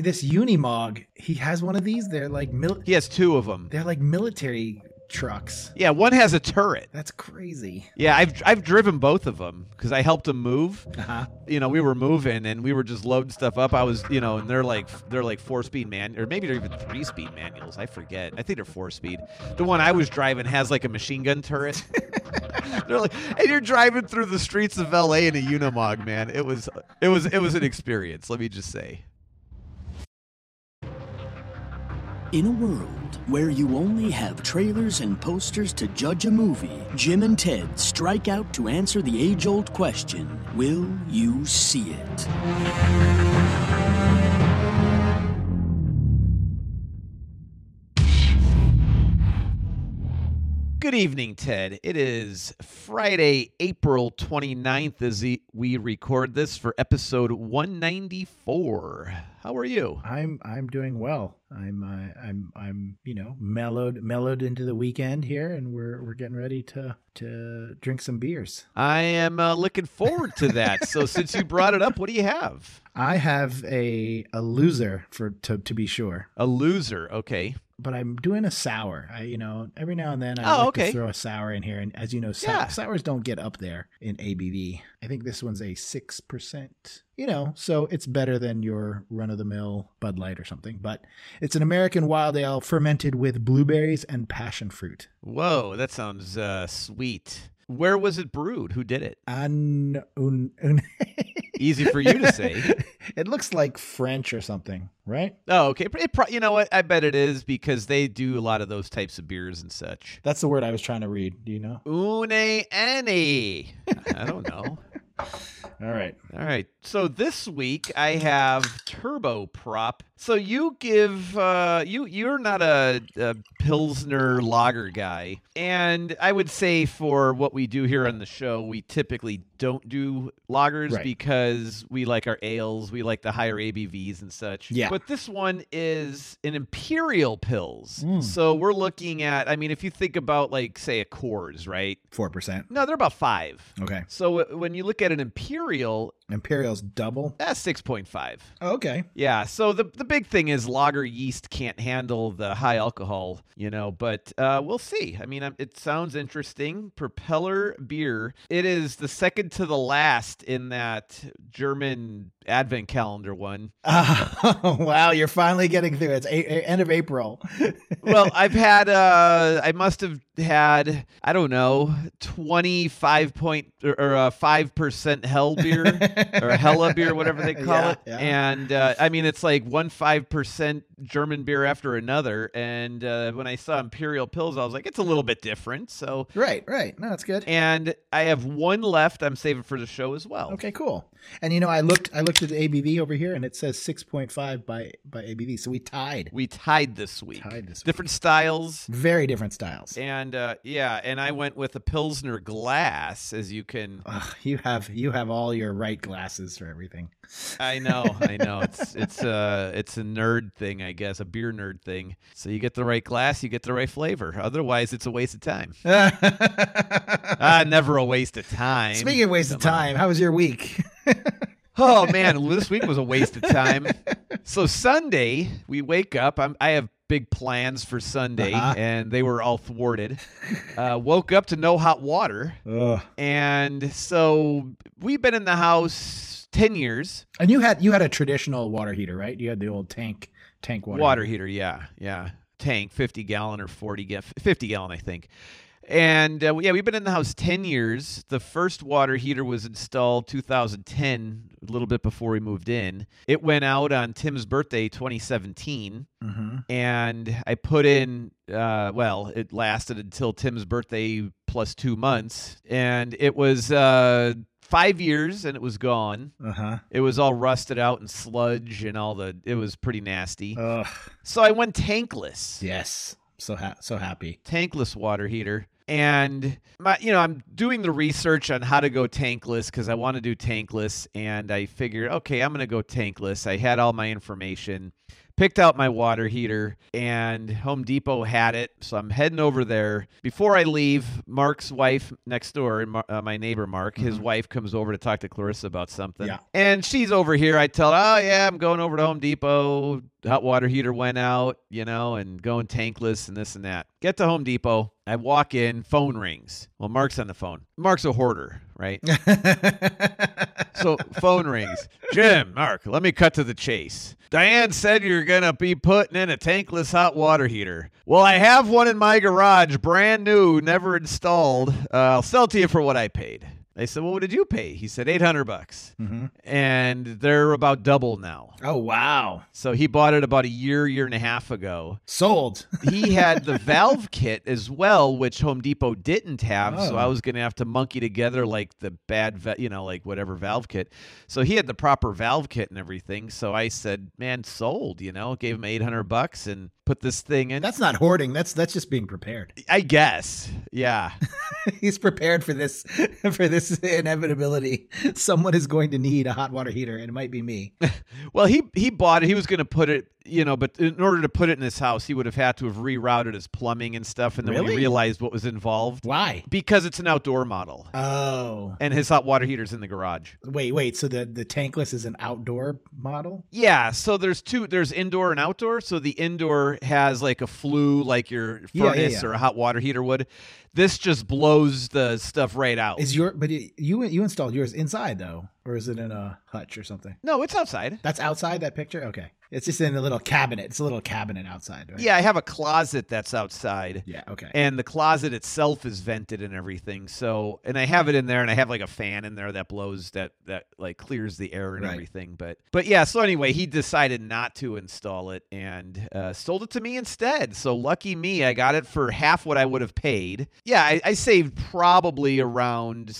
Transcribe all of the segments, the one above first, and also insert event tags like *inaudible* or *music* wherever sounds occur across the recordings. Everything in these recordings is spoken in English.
this Unimog, he has one of these. They're like mil- He has two of them. they're like military trucks. Yeah, one has a turret. That's crazy. Yeah, I've I've driven both of them because I helped him move. Uh-huh. You know, we were moving and we were just loading stuff up. I was, you know, and they're like they're like four speed man, or maybe they're even three speed manuals. I forget. I think they're four speed. The one I was driving has like a machine gun turret. *laughs* they're like, and you're driving through the streets of L.A. in a Unimog, man. It was it was it was an experience. Let me just say. In a world where you only have trailers and posters to judge a movie, Jim and Ted strike out to answer the age old question Will you see it? Good evening, Ted. It is Friday, April 29th as we record this for episode 194. How are you? I'm I'm doing well. I'm uh, I'm I'm you know mellowed mellowed into the weekend here, and we're we're getting ready to to drink some beers. I am uh, looking forward to that. *laughs* so, since you brought it up, what do you have? I have a a loser for to to be sure, A loser. Okay. But I'm doing a sour. I you know every now and then I Oh, like okay. to throw a sour in here, and as you know, sou- Yeah. sours don't get up there in ABV. I think this one's a six percent. You know, so it's better than your run of the mill Bud Light or something. But it's an American wild ale fermented with blueberries and passion fruit. Whoa, that sounds uh, sweet. Where was it brewed? Who did it? Un, un, un. *laughs* Easy for you to say. *laughs* it looks like French or something, right? Oh, okay. It pro- you know what? I bet it is because they do a lot of those types of beers and such. That's the word I was trying to read. Do you know? Une any. I don't know. *laughs* All right. All right. So this week I have Turbo Prop. So you give uh you you're not a, a pilsner lager guy. And I would say for what we do here on the show, we typically don't do lagers Right. because we like our ales, we like the higher ABVs and such. Yeah. But this one is an imperial pils. Mm. So we're looking at I mean if you think about like say a Coors, right? Four percent. No, they're about 5. Okay. So w- when you look at an imperial, Imperial's double. that's 6.5. Oh, okay. Yeah, so the the big thing is lager yeast can't handle the high alcohol, you know, but uh, we'll see. I mean, it sounds interesting. Propeller beer. It is the second to the last in that German advent calendar one. *laughs* Oh, wow, you're finally getting through. It's a- a- end of April. *laughs* Well, I've had uh I must have had I don't know, 25 point or, uh, 5% hell beer *laughs* or hella beer whatever they call Yeah, it. yeah. And uh, I mean it's like one 5% German beer after another and uh, when I saw Imperial Pils I was like it's a little bit different. So right, right. No, that's good. and I have one left I'm saving for the show as well. Okay, cool. And you know, I looked, I looked at the ABV over here, and it says six point five by by ABV. So we tied. We tied this week. Tied this week. Different styles. Very different styles. And uh, yeah, and I went with a Pilsner glass, as you can Ugh, you have you have all your right glasses for everything. I know, I know. It's *laughs* it's uh it's a nerd thing, I guess, a beer nerd thing. So you get the right glass, you get the right flavor. Otherwise, it's a waste of time. *laughs* Ah, never a waste of time. Speaking of waste of Come on. time, how was your week? *laughs* *laughs* Oh man, this week was a waste of time. So Sunday, we wake up. I'm, I have big plans for Sunday, Uh-huh. and they were all thwarted. Uh, woke up to no hot water, Ugh. and so we've been in the house ten years. And you had you had a traditional water heater, right? You had the old tank tank water. water, heater. Yeah, yeah. Tank, fifty gallon or forty ga- fifty gallon, I think. And uh, yeah, we've been in the house ten years. The first water heater was installed 2010, a little bit before we moved in. It went out on Tim's birthday, 2017, hmm and I put in. Uh, well, it lasted until Tim's birthday plus two months, and it was uh, five years, and it was gone. Uh huh. It was all rusted out and sludge and all the. It was pretty nasty. Ugh. So I went tankless. Yes. So ha- so happy. Tankless water heater. And my, you know, I'm doing the research on how to go tankless because I want to do tankless, and I figured, okay, I'm going to go tankless. I had all my information, picked out my water heater, and Home Depot had it. So I'm heading over there. Before I leave, Mark's wife next door, uh, my neighbor Mark, his wife comes over to talk to Clarissa about something. Yeah. And she's over here. I tell her, oh, yeah, I'm going over to Home Depot. Hot water heater went out, you know, and going tankless and this and that. Get to Home Depot. I walk in, phone rings. Well, Mark's on the phone. Mark's a hoarder, right? *laughs* So phone rings. Jim, Mark, let me cut to the chase. Diane said you're going to be putting in a tankless hot water heater. Well, I have one in my garage, brand new, never installed. Uh, I'll sell it to you for what I paid. I said, "Well, what did you pay?" He said, 800 bucks." Mm-hmm. And they're about double now. oh wow, So he bought it about a year, year and a half ago. sold. He had the *laughs* valve kit as well, which Home Depot didn't have. So Oh. I was going to have to monkey together like the bad, va- you know, like whatever valve kit. So he had the proper valve kit and everything. So I said, "Man, sold." You know, gave him eight hundred bucks and put this thing in. That's not hoarding. That's that's just being prepared. I guess, yeah. *laughs* He's prepared for this *laughs* for this inevitability. Someone is going to need a hot water heater, and it might be me. *laughs* Well, he he bought it. He was going to put it, you know, but in order to put it in his house, he would have had to have rerouted his plumbing and stuff. And then when he realized what was involved, Why? because it's an outdoor model, Oh, and his hot water heater's in the garage. wait, wait. So the the tankless is an outdoor model? Yeah, so there's two. There's indoor and outdoor. So the indoor has like a flue, like your Yeah, yeah, furnace yeah. or a hot water heater would. This just blows the stuff right out. Is your but it, you you installed yours inside though, or is it in a hutch or something? no, it's outside. That's outside that picture. Okay, it's just in a little cabinet. It's a little cabinet outside. Right? Yeah, I have a closet that's outside. Yeah. Okay. And the closet itself is vented and everything. So, and I have it in there, and I have like a fan in there that blows that that like clears the air and Right. everything. But but yeah. So anyway, he decided not to install it and uh, sold it to me instead. So lucky me, I got it for half what I would have paid. Yeah, I, I saved probably around.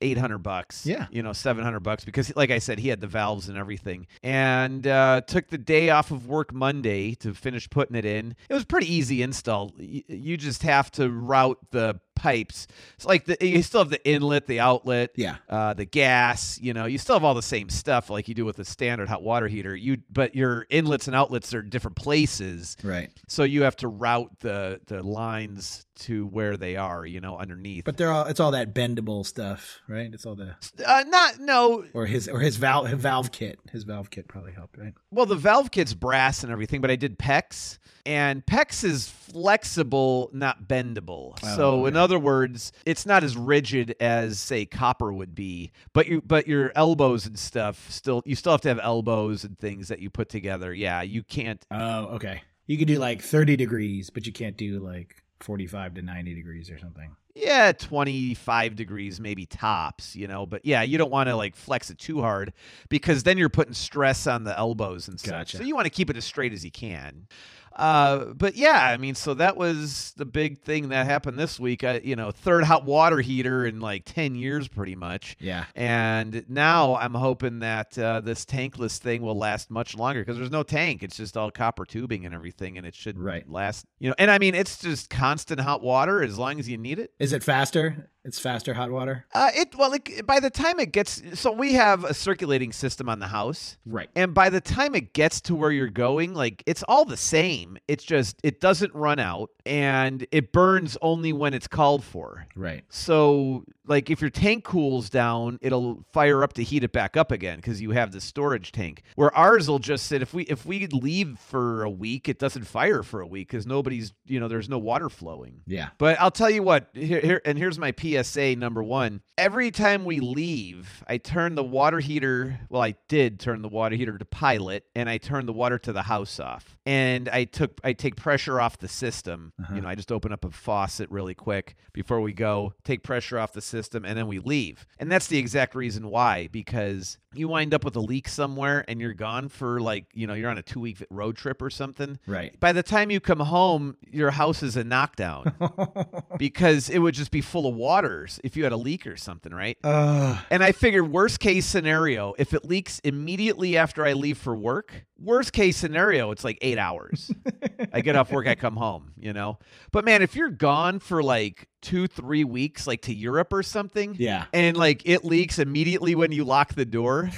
800 bucks. Yeah. You know, 700 bucks because like I said he had the valves and everything. And uh took the day off of work Monday to finish putting it in. It was pretty easy install. Y- You just have to route the pipes. It's like the you still have the inlet, the outlet, Yeah. uh, the gas. You know, you still have all the same stuff like you do with a standard hot water heater. You but your inlets and outlets are different places, Right. so you have to route the the lines to where they are. You know, underneath. But they're all it's all that bendable stuff, right? It's all the uh, not no. or his or his valve his valve kit. His valve kit probably helped, right? Well, the valve kit's brass and everything, but I did PEX, and PEX is flexible, not bendable. Oh, so, in okay. Other words, it's not as rigid as say copper would be. But you, but your elbows and stuff still, you still have to have elbows and things that you put together. Yeah, you can't. Oh, okay. You could do like 30 degrees, but you can't do like 45 to 90 degrees or something. Yeah, 25 degrees maybe tops, you know, but yeah, you don't want to like flex it too hard because then you're putting stress on the elbows and stuff. Gotcha. So you want to keep it as straight as you can. Uh, but yeah, I mean, so that was the big thing that happened this week. I, you know, third hot water heater in like 10 years pretty much. Yeah. And now I'm hoping that uh, this tankless thing will last much longer because there's no tank. It's just all copper tubing and everything, and it should Right. last. You know, and I mean, it's just constant hot water as long as you need it. Is it faster? It's faster hot water? Uh, it well, like by the time it gets, so we have a circulating system on the house, Right. and by the time it gets to where you're going, like it's all the same. It's just it doesn't run out, and it burns only when it's called for. Right. So, like, if your tank cools down, it'll fire up to heat it back up again because you have the storage tank. Where ours will just sit. If we if we leave for a week, it doesn't fire for a week because nobody's you know there's no water flowing. Yeah. But I'll tell you what, here, here and here's my PSA number one. Every time we leave, I turn the water heater. Well, I did turn the water heater to pilot, and I turned the water to the house off. And I took I take pressure off the system. Uh-huh. You know, I just open up a faucet really quick before we go, take pressure off the system, and then we leave. And that's the exact reason why, because you wind up with a leak somewhere and you're gone for like, you know, you're on a two week road trip or something. Right. By the time you come home, your house is a knockdown *laughs* because it would just be full of waters if you had a leak or something, right? Uh, And I figured worst case scenario, if it leaks immediately after I leave for work, worst case scenario, it's like eight hours. I get off work, I come home, you know? But man, if you're gone for like two, three weeks, like to Europe or something. Yeah. And like it leaks immediately when you lock the door.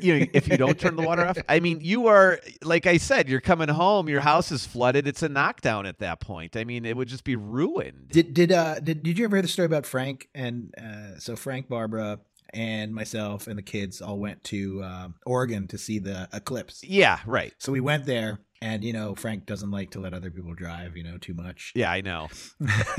you know, if you don't turn the water off. I mean, you are like I said, you're coming home, your house is flooded. It's a knockdown at that point. I mean, it would just be ruined. Did did uh did, did you ever hear the story about Frank and uh so Frank Barbara and myself and the kids all went to um, Oregon to see the eclipse. Yeah, right. So we went there and you know Frank doesn't like to let other people drive, you know, too much. Yeah, I know.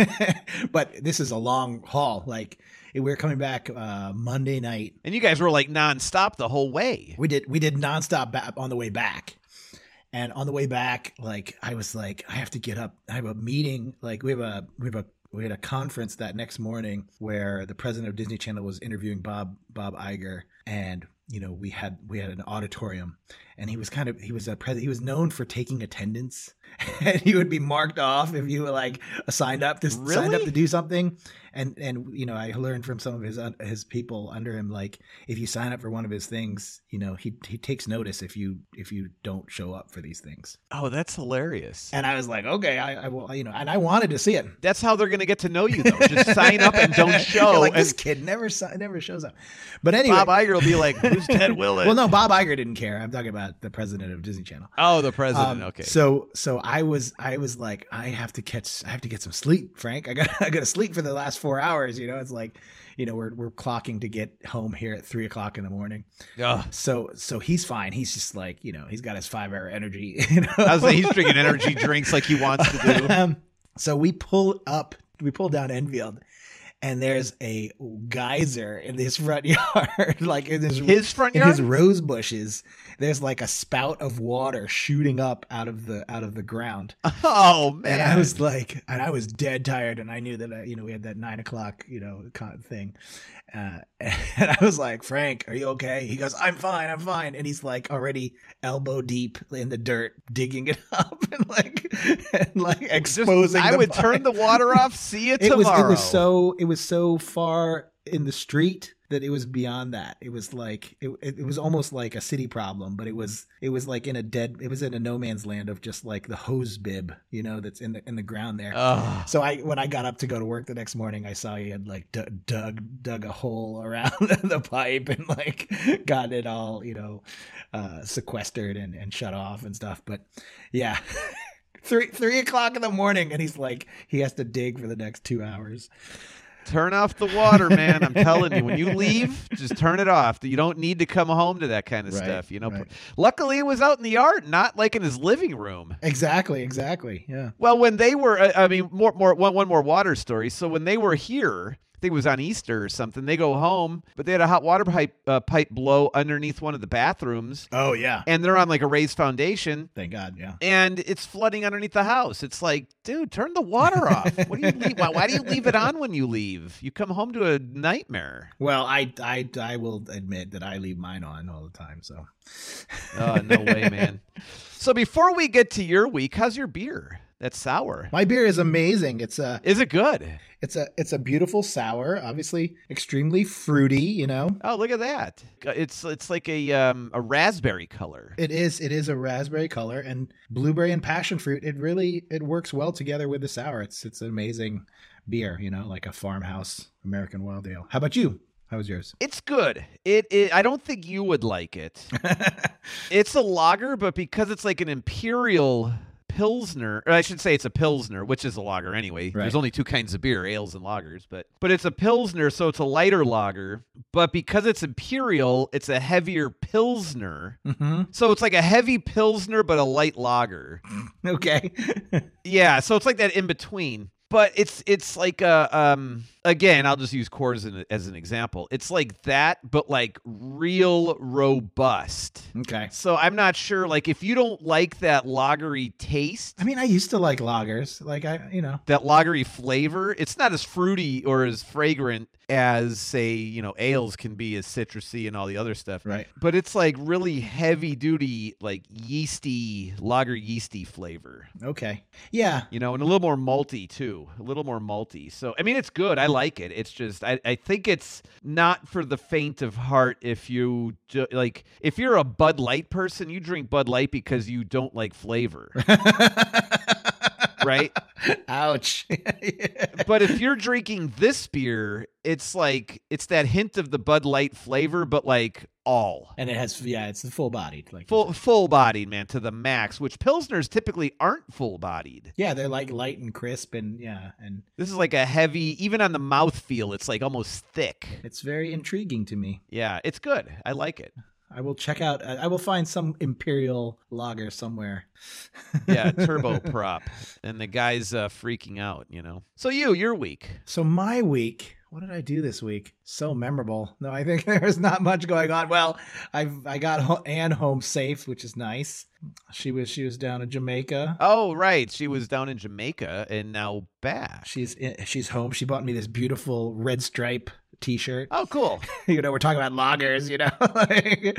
*laughs* but this is a long haul. Like we were coming back uh Monday night. And you guys were like nonstop the whole way. We did we did nonstop ba- on the way back. And on the way back, like I was like, I have to get up. I have a meeting. Like we have a we have a we had a conference that next morning where the president of Disney Channel was interviewing Bob Bob Iger, and you know we had we had an auditorium, and he was kind of he was a president. He was known for taking attendance, *laughs* and he would be marked off if you were like signed up to signed up to do something. And and you know I learned from some of his uh, his people under him like if you sign up for one of his things, you know he he takes notice if you if you don't show up for these things. Oh, that's hilarious. And I was like, okay, I, I will, you know, and I wanted to see it. That's how they're going to get to know you, though. Just sign up and don't *laughs* show. Like and this kid never never shows up. But anyway, Bob Iger will be like, "Who's Ted Willett?" *laughs* well, no, Bob Iger didn't care. I'm talking about the president of Disney Channel. Oh, the president. Um, okay. So so I was I was like I have to catch I have to get some sleep, Frank. I got *laughs* I got to sleep for the last four hours. You know, it's like you know we're we're clocking to get home here at three o'clock in the morning. Ugh. So so he's fine. He's just like you know he's got his five hour energy. *laughs* You know, I was like, he's drinking energy drinks like he wants to do. *laughs* um, so we pull up, we pull down Enfield, and there's a geyser in his front *laughs* yard, like in his His front in his rose bushes. There's like a spout of water shooting up out of the out of the ground, *laughs* oh man! and I was like, and I was dead tired, and I knew that uh, you know we had that nine o'clock you know thing, uh, *laughs* and I was like, Frank, are you okay? He goes, I'm fine, I'm fine, and he's like already elbow deep in the dirt, digging it up and like and like Just- exposing. I the would turn the water off. See you It tomorrow. was it was so it was so far in the street that it was beyond that. It was like it, it, it was almost like a city problem, but it was it was like in a dead it was in a no man's land of just like the hose bib, you know, that's in the in the ground there. Ugh. So I when I got up to go to work the next morning, I saw he had like d- dug dug a hole *laughs* around *laughs* the pipe and like got it all you know uh, sequestered and, and shut off and stuff. But yeah, *laughs* three three o'clock in the morning, and he's like he has to dig for the next two hours. Turn off the water, man. I'm telling you, when you leave, just turn it off. You don't need to come home to that kind of Right, stuff. You know. right. Luckily, it was out in the yard, not like in his living room. Exactly, exactly. Yeah. Well, when they were, I mean, more, more, one, one more water story. So when they were here, think it was on Easter or something. They go home, but they had a hot water pipe uh, pipe blow underneath one of the bathrooms, Oh yeah. and they're on like a raised foundation, Thank God. Yeah. and it's flooding underneath the house. It's like, dude, turn the water off. What do you leave? Why, why do you leave it on when you leave? You come home to a nightmare. Well, I I I will admit that I leave mine on all the time. So. Oh no way, man. *laughs* So before we get to your week, how's your beer? That's sour. My beer is amazing. It's a Is it good? it's a it's a beautiful sour, obviously extremely fruity, you know. Oh, look at that! It's it's like a um a raspberry color. It is it is a raspberry color and blueberry and passion fruit. It really it works well together with the sour. It's it's an amazing beer, you know, like a farmhouse American wild ale. How about you? How was yours? It's good. It, it I don't think you would like it. *laughs* it's a lager, but because it's like an imperial pilsner, or I should say it's a pilsner, which is a lager anyway. Right. There's only two kinds of beer, ales and lagers, but but it's a pilsner, so it's a lighter lager. But because it's imperial, it's a heavier pilsner. mm-hmm. So it's like a heavy pilsner, but a light lager. *laughs* Okay. *laughs* Yeah, so it's like that in between. But it's it's like a um again, I'll just use Coors as an, as an example. It's like that, but like real robust. okay. So I'm not sure. Like if you don't like that lagery taste, I mean, I used to like lagers. Like I, you know. that lagery flavor, it's not as fruity or as fragrant as say you know ales can be, as citrusy and all the other stuff. Right. But it's like really heavy duty, like yeasty lager yeasty flavor. Okay. Yeah. you know, and a little more malty too, a little more malty. So, I mean, it's good. I like it. It's just, I, I think it's not for the faint of heart. If you ju- like, if you're a Bud Light person, you drink Bud Light because you don't like flavor. *laughs* right? Ouch. *laughs* But if you're drinking this beer, it's like it's that hint of the Bud Light flavor, but like all and it has yeah, it's the full bodied like full full bodied, man, to the max. Which pilsners typically aren't full bodied. Yeah, they're like light and crisp and yeah, and This is like a heavy, even on the mouth feel, it's like almost thick. it's very intriguing to me. Yeah, it's good. I like it. I will check out. I will find some imperial lager somewhere. Yeah, *laughs* turbo prop, and the guy's uh, freaking out. You know. So you, your week. So my week, what did I do this week? So memorable. No, I think *laughs* there's not much going on. Well, I I got ho- Anne home safe, which is nice. She was she was down in Jamaica. Oh, right. She was down in Jamaica and now back. She's in, she's home. She bought me this beautiful red stripe T-shirt. Oh, cool. *laughs* You know, we're talking about loggers. You know, *laughs* Like-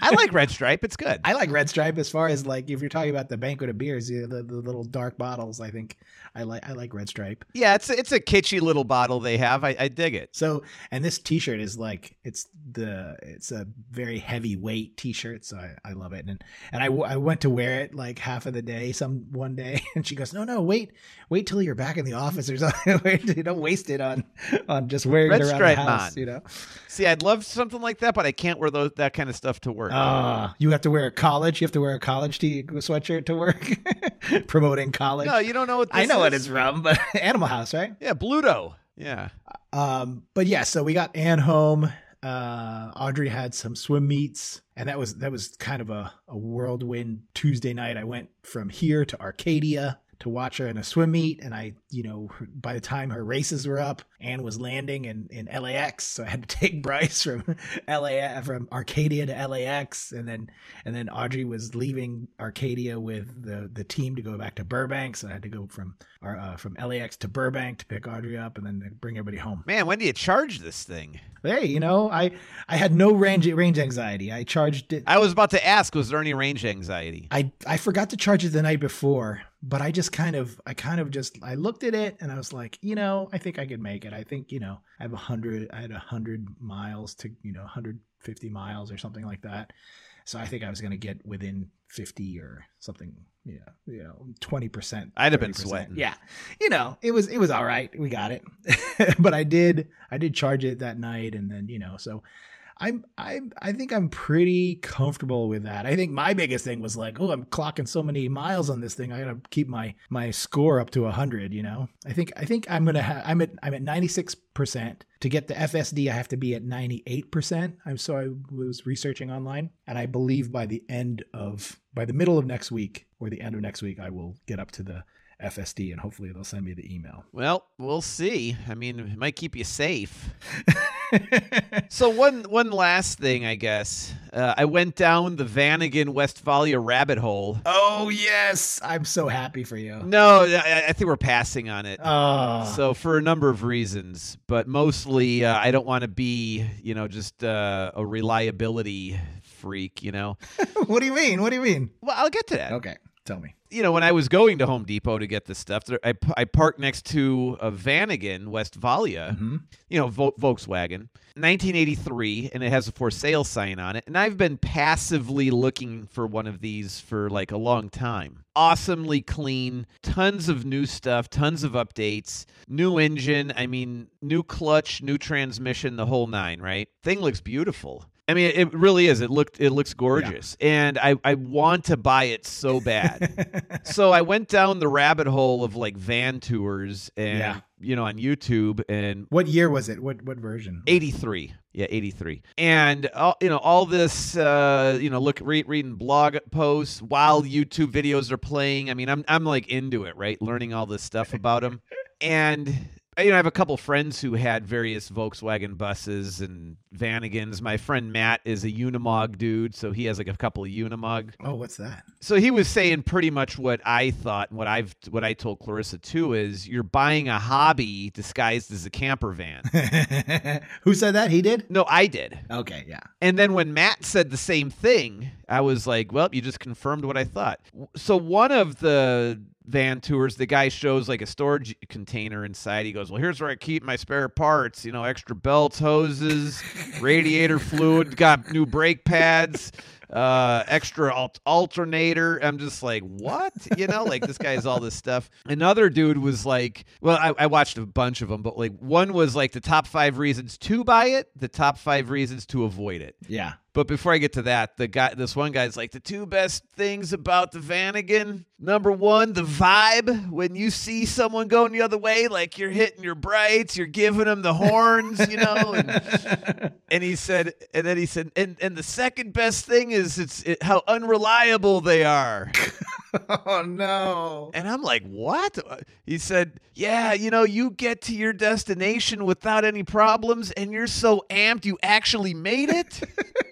I like Red Stripe. It's good. I like red stripe as far as like if you're talking about the banquet of beers, you know, the, the little dark bottles. I think I like I like red stripe. Yeah, it's it's a kitschy little bottle they have. I, I dig it. So, and this T-shirt is like it's the it's a very heavyweight T-shirt, so I, I love it. And and I, I went to wear it like half of the day, some one day, *laughs* and she goes, "No, no, wait, wait till you're back in the office or something. Wait, don't waste it on on just wearing Red it around stripe house, on. you know." See, I'd love something like that, but I can't wear those that kind of stuff to work. Ah, you have to wear a college. You have to wear a college t- sweatshirt to work, *laughs* promoting college. no, you don't know what this I know what is. it's from, but *laughs* Animal House, right? Yeah, Bluto. Yeah. Um, but yeah, so we got Anne home. Uh, Audrey had some swim meets, and that was that was kind of a, a whirlwind Tuesday night. I went from here to Arcadia to watch her in a swim meet, and I, you know, by the time her races were up, Anne was landing in, in LAX, so I had to *laughs* take Bryce from LA from Arcadia to LAX, and then and then Audrey was leaving Arcadia with the the team to go back to Burbank, so I had to go from our, uh, from LAX to Burbank to pick Audrey up, and then bring everybody home. Man, when do you charge this thing? Hey, you know, I I had no range range anxiety. I charged it. I was about to ask, was there any range anxiety? I I forgot to charge it the night before, but I just kind of I kind of just I looked at it and I was like, you know, I think I could make it. I think you know I have a hundred I had a hundred miles to you know 150 miles or something like that. So I think I was gonna get within 50 or something. You know, you know, 20 percent. I'd have been sweating. Yeah, you know, it was it was all right. We got it, *laughs* but I did I did charge it that night, and then you know, so I'm I I think I'm pretty comfortable with that. I think my biggest thing was like, oh, I'm clocking so many miles on this thing. I gotta keep my my score up to hundred. You know, I think I think I'm gonna have I'm at I'm at 96 percent. To get the FSD, I have to be at 98 percent. I'm so I was researching online, and I believe by the end of by the middle of next week or the end of next week, I will get up to the FSD, and hopefully they'll send me the email. Well, we'll see. I mean, it might keep you safe. *laughs* So one one last thing, I guess. Uh, I went down the Vanagon Westfalia rabbit hole. oh yes, I'm so happy for you. No, I, I think we're passing on it. Oh, So for a number of reasons, but mostly uh, I don't want to be, you know, just uh, a reliability freak. You know. *laughs* what do you mean? What do you mean? Well, I'll get to that. Okay, tell me. you know, when I was going to Home Depot to get this stuff, I, I parked next to a Vanagon Westfalia, hmm you know, Vo- Volkswagen, 1983, and it has a for sale sign on it. And I've been passively looking for one of these for like a long time. Awesomely clean, tons of new stuff, tons of updates, new engine. I mean, new clutch, new transmission, the whole nine. Right? Thing looks beautiful. I mean, it really is. It looked it looks gorgeous, and I I want to buy it so bad. *laughs* so I went down the rabbit hole of like van tours and Yeah. you know on YouTube and what year was it? What what version? 83 yeah 83 and all, you know all this uh you know look re- reading blog posts while youtube videos are playing i mean i'm i'm like into it right learning all this stuff about them and you know i have a couple friends who had various volkswagen buses and vanagons my friend matt is a unimog dude so he has like a couple of unimog Oh, what's that? so he was saying pretty much what I thought, and what I've what I told Clarissa too is you're buying a hobby disguised as a camper van. *laughs* Who said that? He did. no, I did. Okay, yeah. And then when Matt said the same thing, I was like, well, you just confirmed what I thought. So one of the van tours, the guy shows like a storage container inside. He goes, well, here's where I keep my spare parts, you know, extra belts, hoses, radiator *laughs* fluid, got new brake pads. uh, extra alt- alternator. I'm just like, what? You know, like this guy has all this stuff. Another dude was like, well, I, I watched a bunch of them, but like one was like the top five reasons to buy it, the top five reasons to avoid it. Yeah. But before I get to that, the guy, this one guy's like the two best things about the Vanagon. Number one, the vibe. When you see someone going the other way, like you're hitting your brights, you're giving them the horns, you know. And, *laughs* and he said, and then he said, and and the second best thing is it's it, how unreliable they are. *laughs* oh no. And I'm like, what? Uh, he said, yeah, you know, you get to your destination without any problems, and you're so amped you actually made it. *laughs*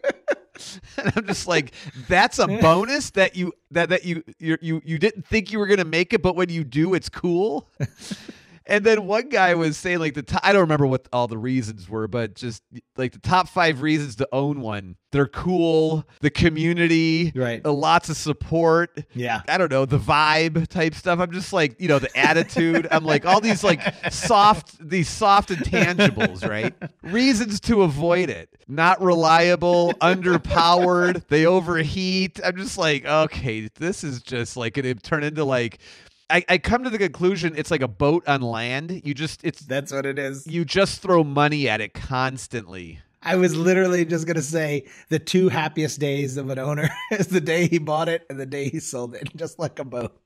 *laughs* and I'm just like, that's a bonus that you that that you you you you didn't think you were gonna make it, but when you do, it's cool. *laughs* And then one guy was saying like the top, I don't remember what all the reasons were, but just like the top five reasons to own one. They're cool, the community, Right. uh, lots of support. Yeah. I don't know, the vibe type stuff. I'm just like, you know, the attitude. I'm like all these like soft, these soft intangibles, right? Reasons to avoid it. Not reliable, underpowered, they overheat. I'm just like, okay, this is just like gonna turn into like I, I come to the conclusion it's like a boat on land. You just it's That's what it is. you just throw money at it constantly. I was literally just gonna say the two happiest days of an owner *laughs* is the day he bought it and the day he sold it, *laughs* just like a boat.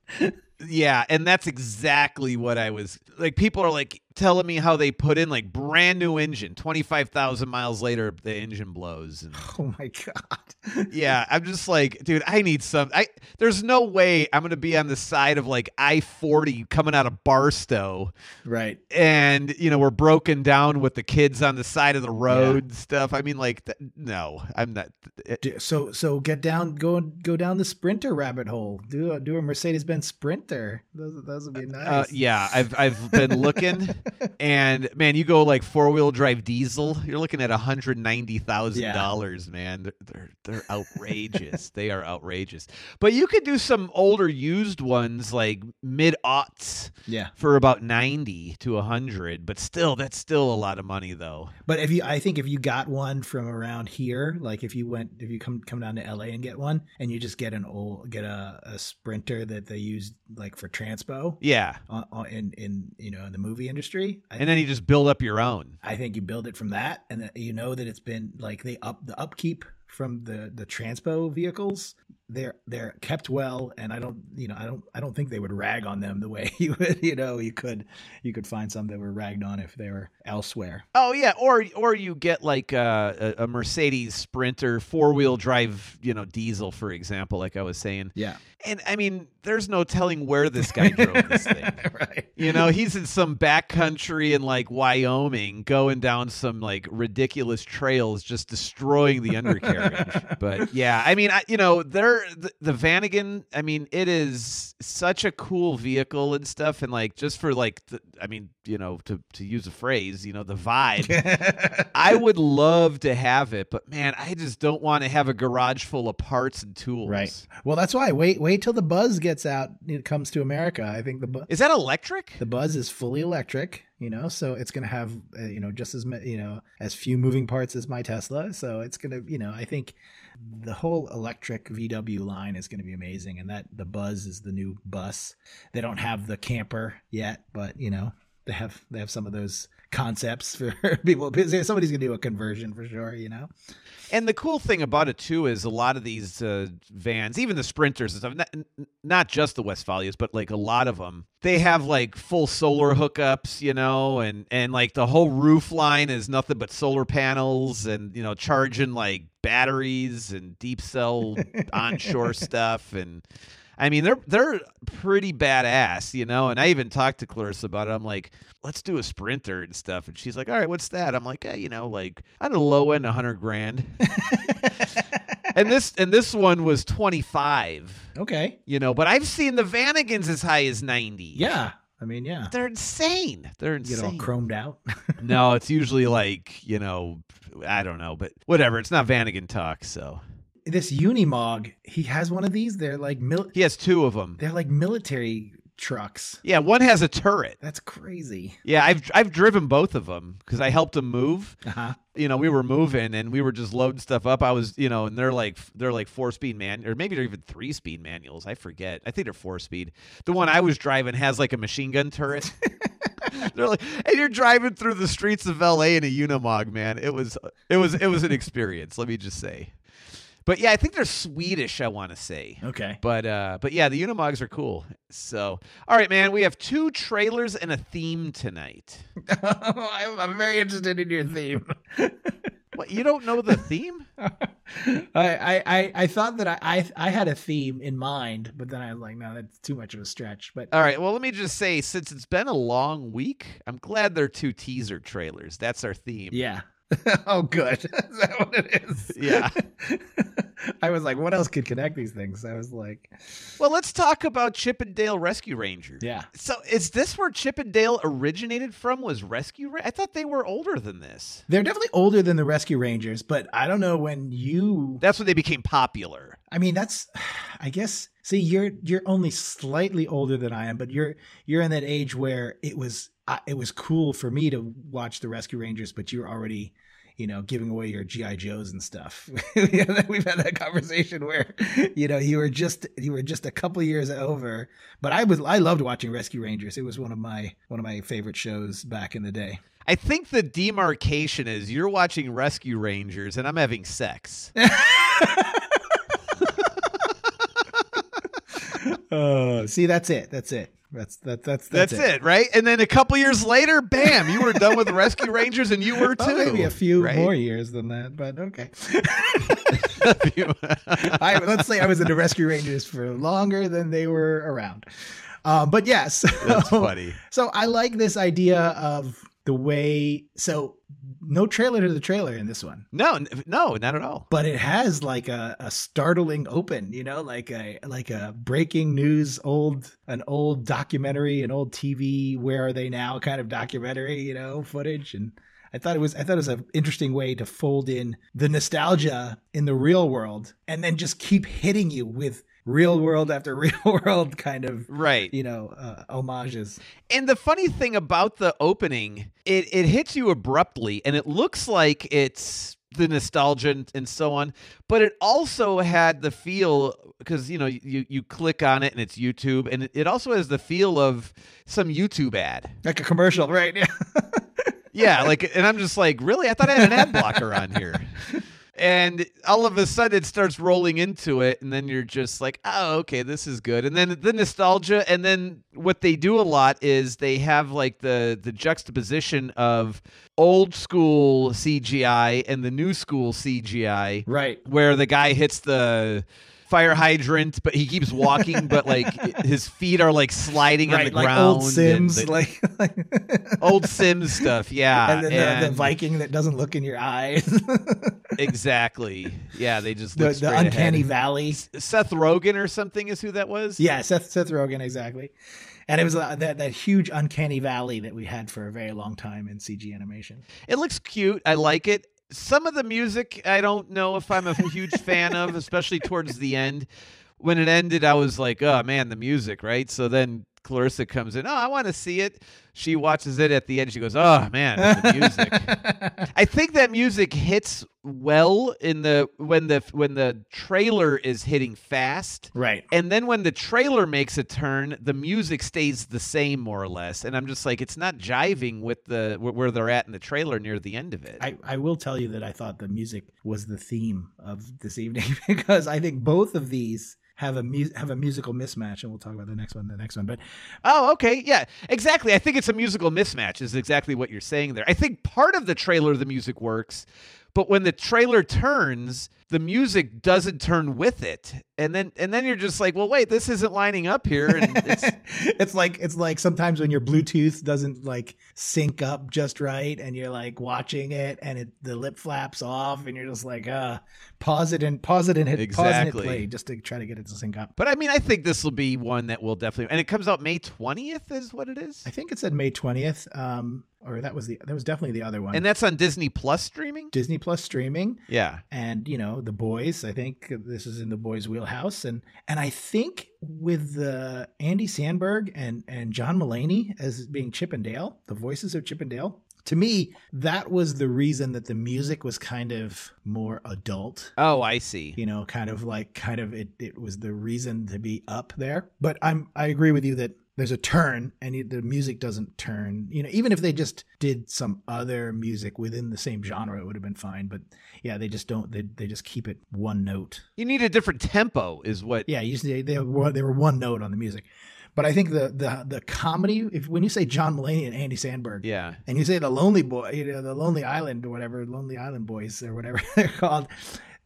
Yeah, and that's exactly what I was like. People are like telling me how they put in like brand new engine. Twenty five thousand miles later, the engine blows. And *laughs* Oh my god. yeah, I'm just like, dude, I need some. I there's no way I'm gonna be on the side of like I forty coming out of Barstow, Right. and you know we're broken down with the kids on the side of the road and stuff. I mean, like, th- no, I'm not. It, So so get down go go down the sprinter rabbit hole. Do a do a Mercedes Benz Sprinter. Those those would be nice. Uh, yeah, I've I've been looking, *laughs* *laughs* *laughs* and man, you go like four wheel drive diesel, you're looking at hundred ninety thousand dollars, man. They're, they're they're outrageous. they are outrageous. But you could do some older used ones like mid aughts Yeah. for about ninety to hundred, but still, that's still a lot of money though. But if you I think if you got one from around here, like if you went if you come come down to LA and get one and you just get an old get a, a sprinter that they use like for transpo Yeah, on, on, in in you know in the movie industry. I and then you just build up your own. I think you build it from that, and you know that it's been like they up the upkeep from the the transpo vehicles. They're they're kept well, and I don't you know I don't I don't think they would rag on them the way *laughs* you would you know you could you could find some that were ragged on if they were elsewhere. Oh yeah, or or you get like a, a, a Mercedes Sprinter four wheel drive, you know, diesel, for example, like I was saying. Yeah, And I mean, there's no telling where this guy *laughs* drove this thing. *laughs* right. You know, he's in some back country in like Wyoming, going down some like ridiculous trails, just destroying the undercarriage. but yeah, I mean, I, you know, they're the, the Vanagon. I mean, it is such a cool vehicle and stuff, and like just for like, the, I mean, you know, to to use a phrase, you know, the vibe. *laughs* I would love to have it, but man, I just don't want to have a garage full of parts and tools. Right. Well, that's why wait wait till the Buzz gets out. It comes to America. I think the Bu- Is that electric? the Buzz is fully electric. You know, so it's going to have uh, you know just as you know as few moving parts as my Tesla. So it's going to you know I think the whole electric VW line is going to be amazing, and that the Buzz is the new bus. They don't have the camper yet, but you know they have they have some of those concepts for *laughs* people. Somebody's going to do a conversion for sure. You know. And the cool thing about it too is a lot of these uh, vans, even the Sprinters and stuff, not, not just the Westfalias, but like a lot of them, they have like full solar hookups, you know, and and like the whole roof line is nothing but solar panels, and you know, charging like batteries and deep cell *laughs* onshore stuff, and I mean they're they're pretty badass, you know. And I even talked to Clarissa about it. I'm like, let's do a Sprinter and stuff, and she's like, all right, what's that? I'm like, eh, you know, like on the low end, a hundred grand. *laughs* and this and this one was 25 Okay. you know but i've seen the vanagons as high as 90 Yeah. I mean, yeah. they're insane they're Get all insane chromed out. *laughs* no it's usually like you know i don't know but whatever it's not vanagon talk so this Unimog, he has one of these. They're like mil- he has two of them they're like military trucks. Yeah, one has a turret. That's crazy. Yeah, I've I've driven both of them because I helped them move. Uh-huh. You know, we were moving and we were just loading stuff up. I was, you know, and they're like they're like four speed man, or maybe they're even three speed manuals. I forget. I think they're four speed. The one I was driving has like a machine gun turret. *laughs* they're like, and you're driving through the streets of L.A. in a Unimog, man. It was it was it was an experience. let me just say. But yeah, I think they're Swedish. I want to say. Okay. But uh, but yeah, the Unimogs are cool. So all right, man, we have two trailers and a theme tonight. *laughs* I'm, very interested in your theme. *laughs* What you don't know the theme? *laughs* I, I, I, I thought that I, I I had a theme in mind, but then I was like, no, that's too much of a stretch. But All right, well, let me just say, since it's been a long week, I'm glad they're two teaser trailers. That's our theme. yeah. *laughs* oh, good. *laughs* Is that what it is? Yeah. *laughs* I was like, what else could connect these things? I was like, Well, let's talk about Chip and Dale Rescue Ranger. yeah. So, is this where Chip and Dale originated from? Was Rescue? Ra- I thought they were older than this. They're definitely older than the Rescue Rangers, but I don't know when you. That's when they became popular. I mean, that's. *sighs* I guess. See, you're you're only slightly older than I am, but you're you're in that age where it was uh, it was cool for me to watch the Rescue Rangers, but you're already. You know, giving away your GI Joes and stuff. *laughs* We've had that conversation where, you know, you were just you were just a couple years over. But I was I loved watching Rescue Rangers. It was one of my one of my favorite shows back in the day. I think the demarcation is you're watching Rescue Rangers and I'm having sex. *laughs* *laughs* Oh, see, that's it. That's it. That's that. That's That's, that's, it. right? And then a couple years later, bam, you were done with *laughs* Rescue Rangers and you were too. Well, maybe a few right? more years than that, but okay. *laughs* *laughs* I, let's say I was in the Rescue Rangers for longer than they were around. Um, but yes, That's funny. So I like this idea of the way. So no trailer to the trailer in this one, No, no, not at all. but it has like a, a startling open. You know, like a like a breaking news old an old documentary, an old TV. Where are they now? Kind of documentary. You know, footage and. I thought it was I thought it was an interesting way to fold in the nostalgia in the real world and then just keep hitting you with real world after *laughs* real world kind of Right. you know uh, homages. And the funny thing about the opening, it, it hits you abruptly and it looks like it's the nostalgia and, and so on, but it also had the feel because you know you you click on it and it's YouTube and it, it also has the feel of some YouTube ad. Like a commercial, right? Yeah. *laughs* Yeah, like and I'm just like, really? I thought I had an ad blocker on here. *laughs* And all of a sudden it starts rolling into it, and then you're just like, oh, okay, this is good. And then the nostalgia, and then what they do a lot is they have like the the juxtaposition of old school CGI and the new school CGI, right. where the guy hits the fire hydrant, but he keeps walking, but like *laughs* his feet are like sliding on the Right, like ground. old Sims, the- like, *laughs* old Sims stuff, yeah. *laughs* and then the, the Viking that doesn't look in your eyes, Exactly. Yeah, they just the, the uncanny ahead. valley. Seth Rogen or something is who that was. Yeah, Seth Seth Rogen exactly. And it was uh, that that huge uncanny valley that we had for a very long time in CG animation. It looks cute. I like it. Some of the music I don't know if I'm a huge fan of, especially towards the end. When it ended, I was like, "Oh man, the music!" Right. So then Clarissa comes in. Oh, I want to see it. She watches it at the end. She goes, "Oh man, the music." *laughs* I think that music hits well in the when the when the trailer is hitting fast. right. And then when the trailer makes a turn, the music stays the same more or less, and I'm just like, it's not jiving with the where they're at in the trailer near the end of it. I, I will tell you that I thought the music was the theme of this evening *laughs* because I think both of these have a mu- have a musical mismatch, and we'll talk about the next one, the next one. But oh, okay, yeah, exactly. I think it's a musical mismatch. Is exactly what you're saying there. I think part of the trailer, the music works, but when the trailer turns, the music doesn't turn with it, and then and then you're just like, well, wait, this isn't lining up here, and it's *laughs* it's like it's like sometimes when your Bluetooth doesn't like sync up just right, and you're like watching it, and it the lip flaps off, and you're just like, uh, pause it and pause it and hit pause and hit Exactly. play just to try to get it to sync up. But I mean, I think this will be one that will definitely, and it comes out May 20th, is what it is. I think it said May twentieth. Um, or that was the that was definitely the other one. And that's on Disney Plus streaming? Disney Plus streaming. Yeah. and you know the boys i think this is in the boys wheelhouse and and i think with uh, andy samberg and and john mulaney as being chip and dale the voices of chip and dale to me that was the reason that the music was kind of more adult. Oh, I see. you know kind of like kind of it, it was the reason to be up there. But i'm i agree with you that there's a turn and the music doesn't turn you know even if they just did some other music within the same genre it would have been fine but yeah they just don't they, they just keep it one note You need a different tempo, is what. yeah you they, they, were, they were one note on the music but i think the the the comedy if when you say john mulaney and andy samberg Yeah. and you say the lonely boy you know the lonely island or whatever lonely island boys or whatever *laughs* they're called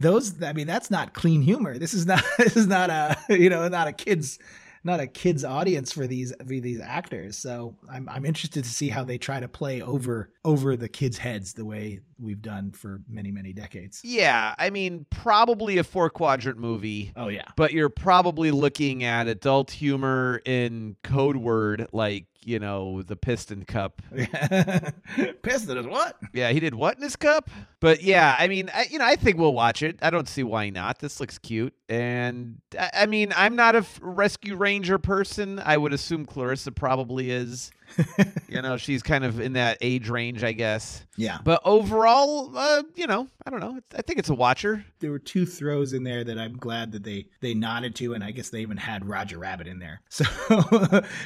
those i mean that's not clean humor this is not *laughs* this is not a *laughs* you know not a kids not a kids audience for these for these actors. So i'm i'm interested to see how they try to play over over the kids heads the way we've done for many many decades. Yeah. I mean, probably a four quadrant movie. oh yeah. But you're probably looking at adult humor in code word like you know the piston cup. *laughs* Piston is what? Yeah he did what in his cup? But yeah i mean I, you know i think we'll watch it. I don't see why not. This looks cute. And i, I mean i'm not a f- rescue ranger person. I would assume clarissa probably is *laughs* you know she's kind of in that age range i guess. Yeah. But overall uh, you know i don't know. I think it's a watcher. There were two throws in there that I'm glad that they they nodded to, and I guess they even had Roger Rabbit in there. *laughs* So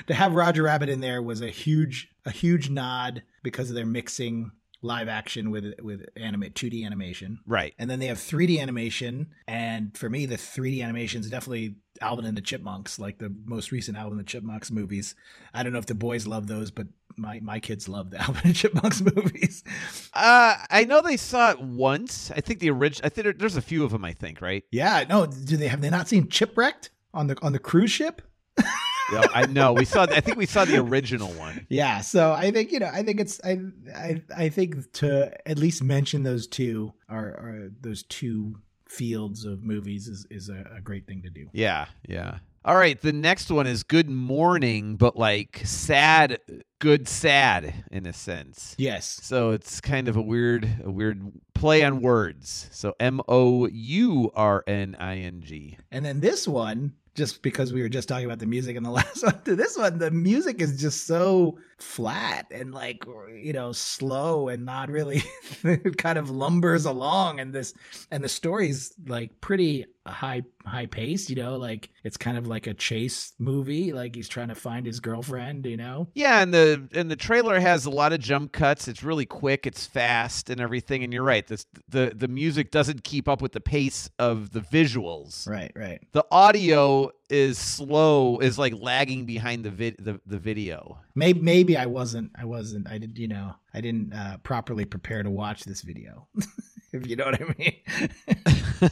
to have Roger Rabbit in there was a huge a huge nod because of their mixing live action with with animate 2D animation. right And then they have 3D animation, and for me, the 3D animation is definitely Alvin and the Chipmunks, like the most recent Alvin and the Chipmunks movies. I don't know if the boys love those, but my my kids love the *laughs* Alvin and Chipmunks movies. Uh, I know they saw it once. I think the original. I think there, there's a few of them. I think right. Yeah, no, do they have they not seen Chipwrecked on the on the cruise ship? *laughs* Yeah, I know. We saw. I think we saw the original one. *laughs* Yeah, so I think you know, I think it's I I I think to at least mention those two are, are those two fields of movies is is a, a great thing to do. Yeah, yeah. All right. The next one is Good Morning, but like sad, good sad in a sense. Yes. So it's kind of a weird, a weird play on words. So M O U R N I N G. And then this one, just because we were just talking about the music in the *laughs* last one, to this one, the music is just so flat and like you know slow and not really *laughs* kind of lumbers along and this and the story's like pretty high high paced you know like it's kind of like a chase movie like he's trying to find his girlfriend you know Yeah, and the and the trailer has a lot of jump cuts. It's really quick, it's fast and everything. And you're right. This the the music doesn't keep up with the pace of the visuals. right right The audio is slow, is like lagging behind the vid the, the video. maybe maybe i wasn't i wasn't i did you know i didn't uh properly prepare to watch this video *laughs* if you know what i mean *laughs*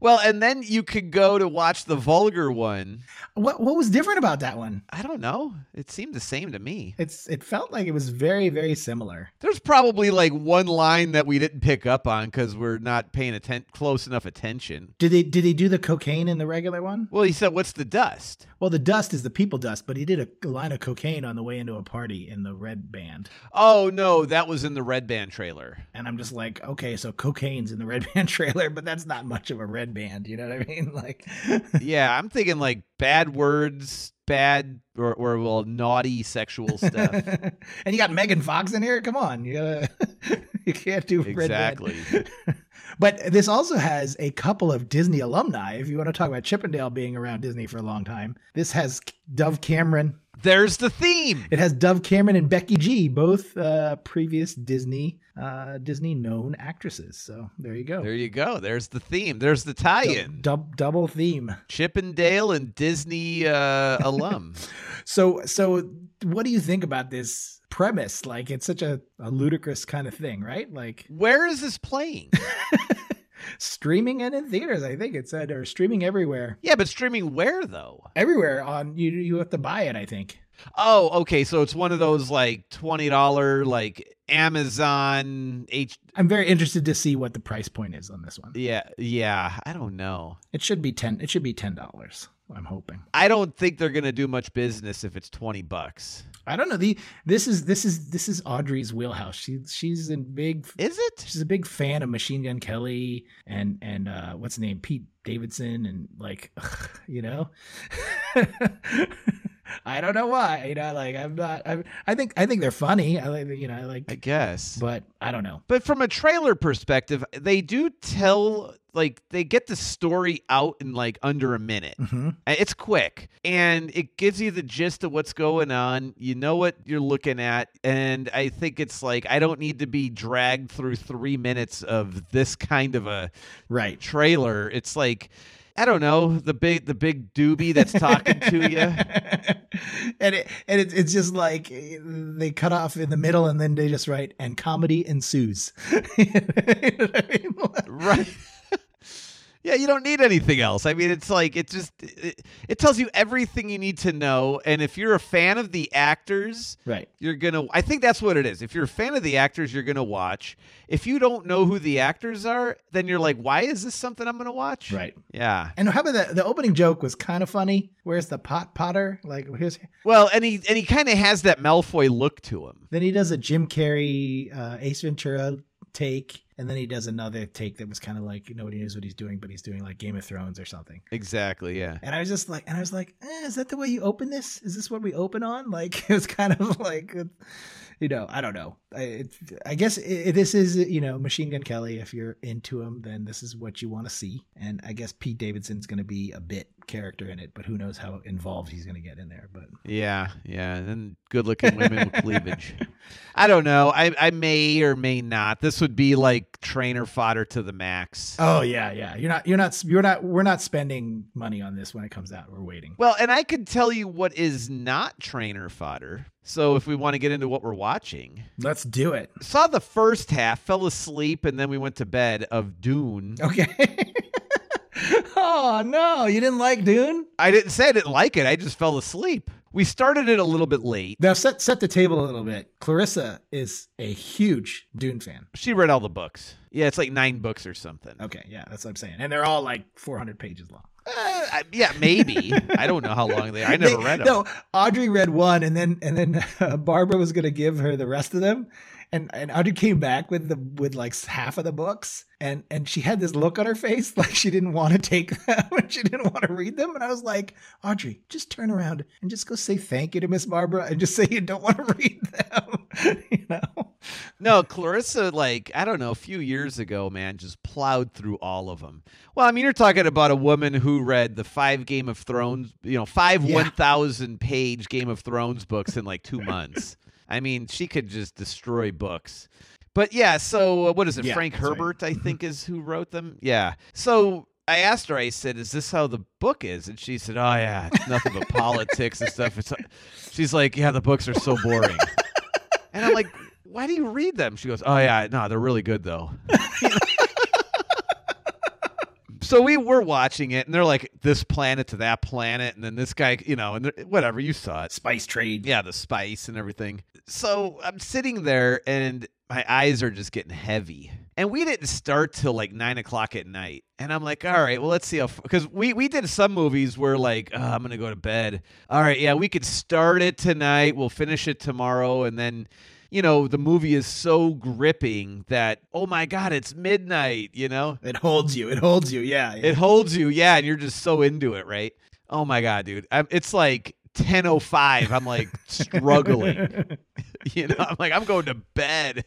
well, and then you could go to watch the vulgar one. what what was different about that one I don't know. It seemed the same to me. it's it felt like it was very very similar There's probably like one line that we didn't pick up on because we're not paying atten- close enough attention. did they did they do the cocaine in the regular one Well, he said, "What's the dust?" well the dust is the people dust but he did a line of cocaine on the way into a party in the red band Oh no, that was in the Red Band trailer. and i'm just like okay so cocaine's in the red *laughs* band trailer but that's not much of a red band you know what i mean *laughs* like yeah, I'm thinking like bad words, bad or or well naughty sexual stuff. *laughs* and you got megan fox in here come on you gotta you can't do red band. exactly. But this also has a couple of Disney alumni. If you want to talk about Chippendale being around Disney for a long time, this has Dove Cameron. There's the theme. It has Dove Cameron and Becky G, both uh, previous Disney uh, Disney known actresses. So there you go. There you go. There's the theme. There's the tie-in. Dub- double theme. Chippendale and Disney uh, alum. *laughs* So so what do you think about this premise? Like it's such a, a ludicrous kind of thing, right? Like Where is this playing? *laughs* streaming and in theaters, I think it said, or streaming everywhere. Yeah, but streaming where though? Everywhere on you you have to buy it, I think. Oh, okay. So it's one of those like twenty dollar like Amazon H. I'm very interested to see what the price point is on this one. Yeah, yeah. I don't know. It should be ten. It should be ten dollars. I'm hoping. I don't think they're gonna do much business if it's twenty bucks. I don't know. The this is this is this is Audrey's wheelhouse. She she's a big Is it? she's a big fan of Machine Gun Kelly and and uh what's his name Pete Davidson and like *laughs* you know *laughs* I don't know why you know like I'm not I'm, I think I think they're funny I like you know I like. I guess. but I don't know But from a trailer perspective, they do tell like they get the story out in like under a minute. hmm Uh, It's quick and it gives you the gist of what's going on. You know what you're looking at. And I think it's like, I don't need to be dragged through three minutes of this kind of a right trailer. It's like, I don't know, the big the big doobie that's talking to you. *laughs* and it and it, it's just like they cut off in the middle and then they just write and comedy ensues *laughs* You know I mean? Right. Yeah, you don't need anything else. I mean, it's like it just it, it tells you everything you need to know. And if you're a fan of the actors, right you're gonna. I think that's what it is. If you're a fan of the actors, you're gonna watch. If you don't know who the actors are, then you're like, why is this something I'm gonna watch? right Yeah. And how about the the opening joke was kind of funny. Where's the pot potter? Like here's Well, and he and he kind of has that Malfoy look to him. then he does a Jim Carrey uh, Ace Ventura take, and then he does another take that was kind of like nobody knows what he's doing, but he's doing like Game of Thrones or something. Exactly. Yeah. And I was just like, and I was like, eh, is that the way you open this? Is this what we open on? *laughs* Like it was kind of like, you know, I don't know. I, it, I guess i this is you know Machine Gun Kelly. If you're into him, then this is what you want to see. And I guess Pete Davidson's going to be a bit character in it, but who knows how involved he's going to get in there. But Yeah, yeah, and good-looking women with cleavage. *laughs* I don't know. I I may or may not. This would be like trainer fodder to the max. Oh yeah, yeah. You're not you're not you're not we're not spending money on this when it comes out. We're waiting. Well, and I could tell you what is not trainer fodder. So if we want to get into what we're watching, Let's do it. saw the first half, fell asleep, and then we went to bed of Dune. Okay. *laughs* *laughs* oh no, you didn't like Dune? I didn't say I didn't like it. I just fell asleep. We started it a little bit late. Now set set the table a little bit. Clarissa is a huge Dune fan. She read all the books. Yeah, it's like nine books or something. Okay, yeah, that's what I'm saying. And they're all like 400 pages long. Uh, yeah, maybe. *laughs* I don't know how long they are. I never They- read them. No, Audrey read one, and then and then uh, *laughs* Barbara was going to give her the rest of them, and and Audrey came back with the with like half of the books, and and she had this look on her face *laughs* like she didn't want to take them *laughs* and she didn't want to read them, and I was like, Audrey, just turn around and just go say thank you to Miss Barbara and just say you don't want to *laughs* read them, you know. No, Clarissa, like, I don't know, a few years ago, man, just plowed through all of them. Well, I mean, you're talking about a woman who read the five Game of Thrones, you know, five Yeah. 1,000 page Game of Thrones books in like two months. I mean, she could just destroy books. But yeah, so uh, what is it? Yeah, Frank that's right. Herbert, I think, is who wrote them. Yeah. So I asked her, I said, Is this how the book is? And she said, Oh, yeah, it's nothing but politics and stuff. It's, she's like, Yeah, the books are so boring. And I'm like, why do you read them? She goes, oh yeah, no, they're really good though. *laughs* so we were watching it, and they're like this planet to that planet, and then this guy, you know, and whatever you saw it, Spice trade. yeah, the spice and everything. So I'm sitting there, and my eyes are just getting heavy. And we didn't start till like nine o'clock at night. And I'm like, all right, well, let's see how. Because we we did some movies where like, oh, I'm gonna go to bed. All right, yeah, we could start it tonight. We'll finish it tomorrow, and then. You know, the movie is so gripping that, oh my God, it's midnight, you know? It holds you. It holds you. Yeah. yeah. It holds you, yeah, and you're just so into it, right? Oh my god, dude, I'm, it's like 10:05. I'm like *laughs* struggling, *laughs* you know. I'm like I'm going to bed.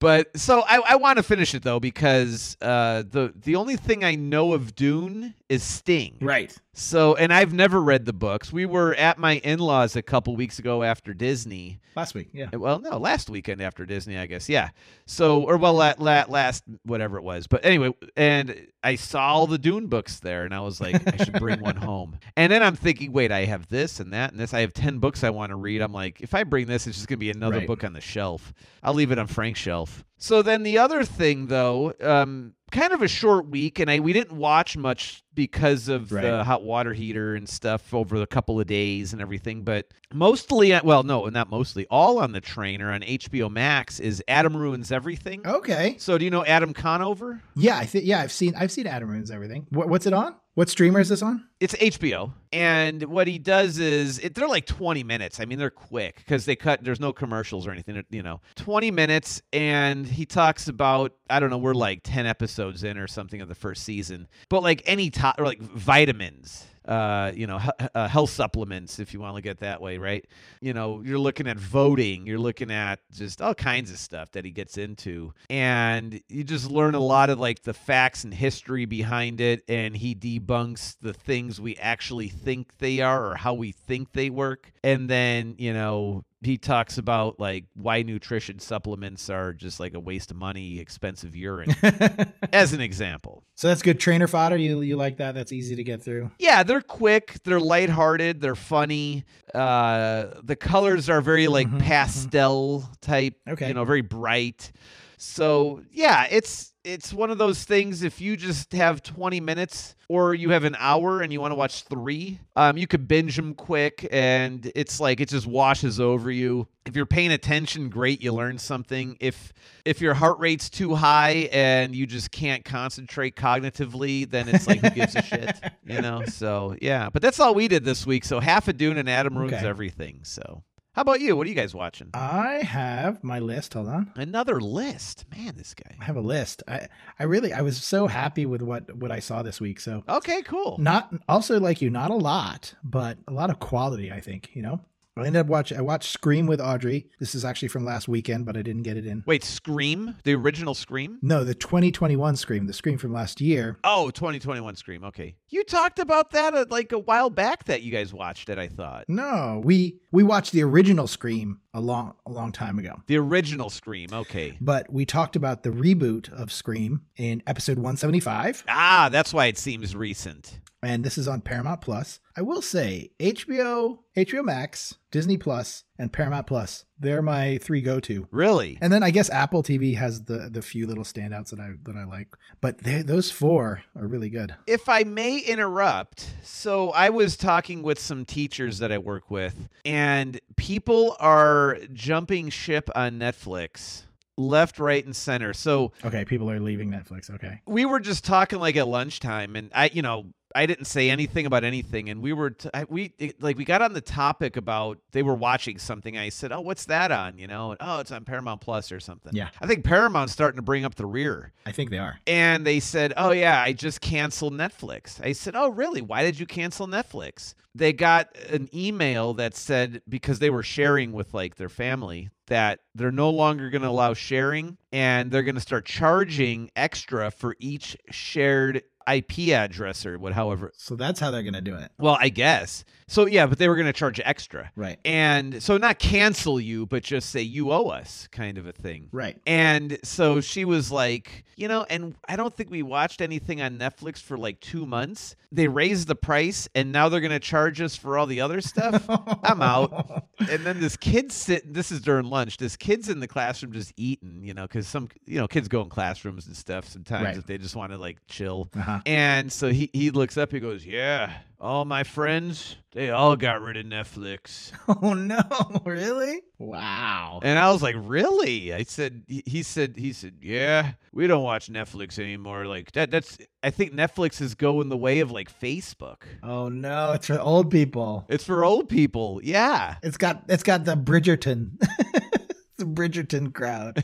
But so I, I want to finish it though because uh, the the only thing I know of Dune is Sting. right. So and I've never read the books. We were at my in-laws a couple weeks ago after Disney, Last week. Yeah. well, no, last weekend after Disney, I guess. Yeah. So, or well, la- la- last whatever it was. But anyway, and I saw all the Dune books there, and I was like, I should bring one *laughs* home. And then I'm thinking, wait, I have this and that and this. I have ten books I want to read. I'm like, if I bring this, it's just gonna be another Right. book on the shelf. I'll leave it on Frank's shelf. So then the other thing, though, um, kind of a short week, and I we didn't watch much because of Right. the hot water heater and stuff over a couple of days and everything. But mostly, uh, well, no, not mostly, all on the trainer on HBO Max is Adam ruins everything. Okay. So do you know Adam Conover? Yeah, I think yeah, I've seen I've seen Adam Ruins everything. What, what's it on? What streamer is this on? It's HBO, and what he does is it, they're like 20 minutes. I mean, they're quick because they cut. There's no commercials or anything. You know, 20 minutes, and he talks about I don't know. We're like 10 episodes in or something of the first season, but like any top or like vitamins uh, you know, he- uh, health supplements, if you want to get that way, right? You know, you're looking at voting, you're looking at just all kinds of stuff that he gets into. And you just learn a lot of like the facts and history behind it. And he debunks the things we actually think they are or how we think they work. And then, you know, he talks about like why nutrition supplements are just like a waste of money, expensive urine, *laughs* as an example. So that's good trainer fodder. You you like that? That's easy to get through. Yeah, they're quick, they're lighthearted, they're funny. Uh, the colors are very like Mhm, mhm. pastel type, Okay. you know, very bright. So yeah, it's it's one of those things. If you just have 20 minutes or you have an hour and you want to watch three, um, you could binge them quick, and it's like it just washes over you. If you're paying attention, great, you learn something. If if your heart rate's too high and you just can't concentrate cognitively, then it's like who gives a shit, you know? *laughs* So yeah, but that's all we did this week. So half a Dune and Adam ruins Okay. everything. So how about you? What are you guys watching? I have my list. Hold on. Another list, man. This guy. I have a list. I I really I was so happy with what what I saw this week. So Okay, cool. not also like you, not a lot, but a lot of quality. I think you know. I ended up watching. I watched Scream with Audrey. This is actually from last weekend, but I didn't get it in. Wait, Scream, the original Scream. No, the 2021 Scream, the Scream from last year. Oh, 2021 Scream. Okay, you talked about that uh, like a while back that you guys watched it. I thought No, we we watched the original Scream a long a long time ago. the original Scream. Okay. But we talked about the reboot of Scream in episode 175, Ah, that's why it seems recent. And this is on Paramount Plus. I will say HBO, HBO Max, Disney Plus, and Paramount Plus. They're my three go-to. Really? And then I guess Apple TV has the the few little standouts that I that I like. But they, those four are really good. If I may interrupt, so I was talking with some teachers that I work with, and people are jumping ship on Netflix left, right, and center. So Okay, people are leaving Netflix. Okay. we were just talking like at lunchtime, and I, you know, I didn't say anything about anything, and we were t- I, we it, like we got on the topic about they were watching something. I said, "Oh, what's that on?" You know, and, oh, it's on Paramount Plus or something. Yeah. I think Paramount's starting to bring up the rear. I think they are. And they said, "Oh yeah, I just canceled Netflix." I said, "Oh really? Why did you cancel Netflix?" They got an email that said because they were sharing with like their family that they're no longer going to allow sharing and they're going to start charging extra for each shared IP address or what however. So that's how they're going to do it. Well, I guess. So yeah, but they were going to charge extra. Right. And so not cancel you, but just say you owe us kind of a thing. Right. And so she was like, you know, and I don't think we watched anything on Netflix for like two months. They raised the price and now they're going to charge us for all the other stuff. *laughs* I'm out. And then this kid sit, this is during lunch. This kid's in the classroom just eating, you know, because some, you know, kids go in classrooms and stuff sometimes Right. if they just want to like chill. Uh-huh. And so he, he looks up, he goes, Yeah, all my friends, they all got rid of Netflix. *laughs* Oh no, *laughs* really? Wow. And I was like, "Really?" I said. he- said. He said, "Yeah, we don't watch Netflix anymore. Like that. That's. I think Netflix is going the way of like Facebook. Oh no, it's for old people. It's for old people. Yeah. It's got it's got the Bridgerton. *laughs* the Bridgerton crowd.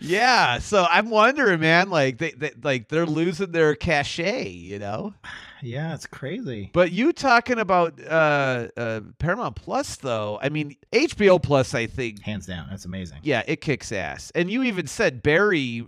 Yeah. So I'm wondering, man. Like they, they like they're losing their cachet. You know. *sighs* yeah, it's crazy. But you talking about uh, uh, Paramount Plus though? I mean, HBO Plus. I think. Hands down, that's amazing. Yeah, it kicks ass. And you even said Barry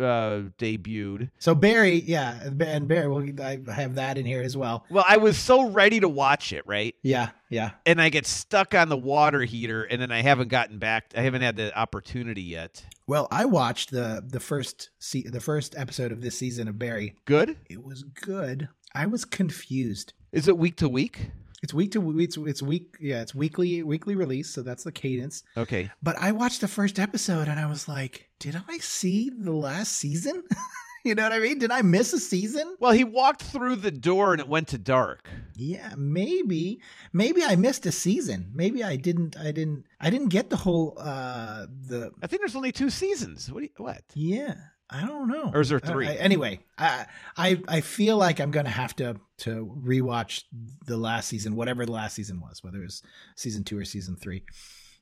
uh, debuted. So Barry, yeah, and Barry, well, I have that in here as well. Well, I was so ready to watch it, right? Yeah, yeah. and I get stuck on the water heater, and then I haven't gotten back. I haven't had the opportunity yet. Well, I watched the the first se- the first episode of this season of Barry. Good. It was good. I was confused. Is it week to week? It's week to week. It's, it's week. Yeah, it's weekly weekly release. So that's the cadence. Okay. But I watched the first episode and I was like, did I see the last season? *laughs* you know what I mean? Did I miss a season? Well, he walked through the door and it went to dark. Yeah, maybe. Maybe I missed a season. Maybe I didn't I didn't I didn't get the whole uh the I think there's only two seasons. What? Do you, what? yeah. I don't know. Or is there Uh, three? I- anyway, I, I I feel like I'm gonna have to to rewatch the last season, whatever the last season was, whether it was season two or season three.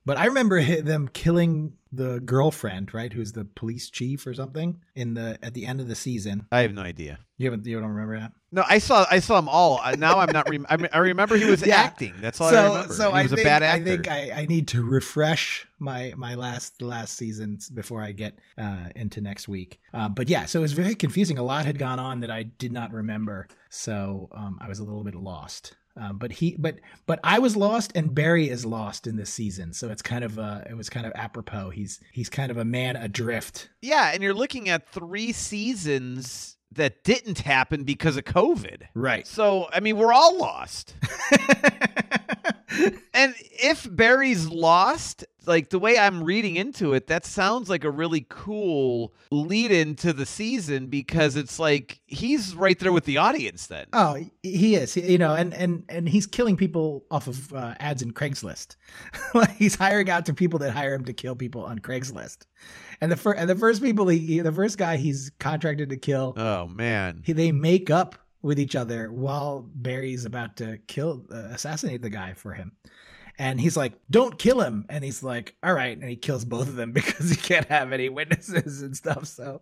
But I remember *laughs* them killing the girlfriend, right? Who's the police chief or something in the at the end of the season. I have no idea. You haven't you don't remember that? No, I saw I saw them all. Now I'm not. Rem- I, mean, I remember he was *laughs* Yeah. acting. That's all I so remember. so he I was think a bad I think I, I need to refresh my my last last seasons before I get uh, into next week. Uh, but yeah, so it was very confusing. A lot had gone on that I did not remember, so um, I was a little bit lost. Um, but he, but but I was lost, and Barry is lost in this season. So it's kind of uh, it was kind of apropos. He's he's kind of a man adrift. yeah, and you're looking at three seasons that didn't happen because of COVID. Right. So I mean, we're all lost. *laughs* And if Barry's lost, like the way I'm reading into it, that sounds like a really cool lead into the season because it's like he's right there with the audience then. Oh, he is. You know, and and and he's killing people off of uh, ads in Craigslist. *laughs* he's hiring out to people that hire him to kill people on Craigslist. And the first and the first people he the first guy he's contracted to kill, Oh man. he, they make up with each other while Barry's about to kill uh, assassinate the guy for him. And he's like, "Don't kill him." And he's like, "All right." And he kills both of them *laughs* because he can't have any witnesses and stuff. So,